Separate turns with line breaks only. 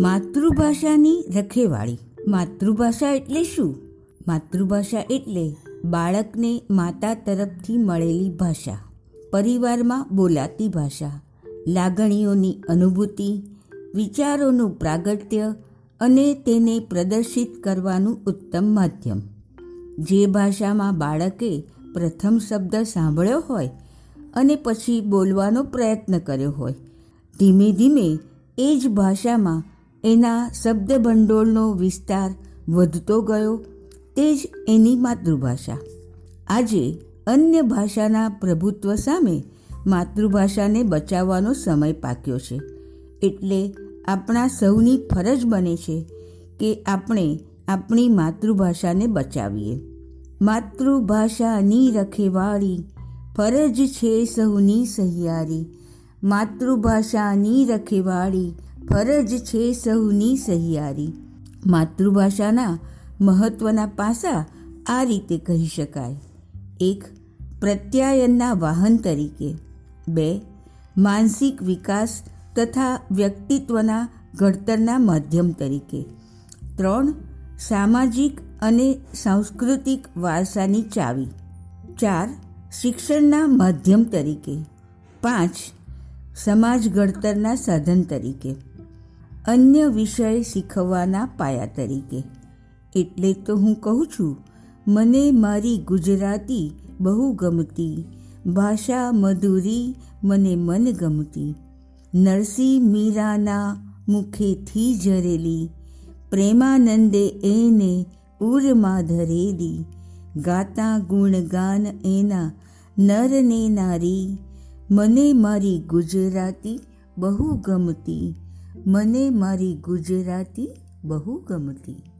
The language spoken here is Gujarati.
માતૃભાષાની રખેવાળી. માતૃભાષા એટલે શું? માતૃભાષા એટલે બાળકને માતા તરફથી મળેલી ભાષા. પરિવારમાં બોલાતી ભાષા. લાગણીઓની અનુભૂતિ, વિચારોનું પ્રાગટ્ય અને તેને પ્રદર્શિત કરવાનું ઉત્તમ માધ્યમ. જે ભાષામાં બાળકે પ્રથમ શબ્દ સાંભળ્યો હોય અને પછી બોલવાનો પ્રયત્ન કર્યો હોય, ધીમે ધીમે એ જ ભાષામાં એના શબ્દભંડોળનો વિસ્તાર વધતો ગયો તે જ એની માતૃભાષા. આજે અન્ય ભાષાના પ્રભુત્વ સામે માતૃભાષાને બચાવવાનો સમય પાક્યો છે. એટલે આપણા સૌની ફરજ બને છે કે આપણે આપણી માતૃભાષાને બચાવીએ. માતૃભાષાની રખેવાળી ફરજ છે સૌની સહિયારી. માતૃભાષાની રખેવાળી ફરજ છે સૌની સહિયારી. માતૃભાષાના મહત્ત્વના પાસા આ રીતે કહી શકાય. એક, પ્રત્યાયનના વાહન તરીકે. બે, માનસિક વિકાસ તથા વ્યક્તિત્વના ઘડતરના માધ્યમ તરીકે. ત્રણ, સામાજિક અને સાંસ્કૃતિક વારસાની ચાવી. ચાર, શિક્ષણના માધ્યમ તરીકે. પાંચ, સમાજ ઘડતરના સાધન તરીકે. અન્ય વિષય શીખવવાના પાયા તરીકે. એટલે તો હું કહું છું, મને મારી ગુજરાતી બહુ ગમતી, ભાષા મધુરી મને મન ગમતી. નરસિંહ મીરાના મુખેથી ઝરેલી, પ્રેમાનંદે એને ઉરમાં ધરેલી, ગાતા ગુણગાન એના નરને નારી, મને મારી ગુજરાતી બહુ ગમતી. મને મારી ગુજરાતી બહુ ગમતી.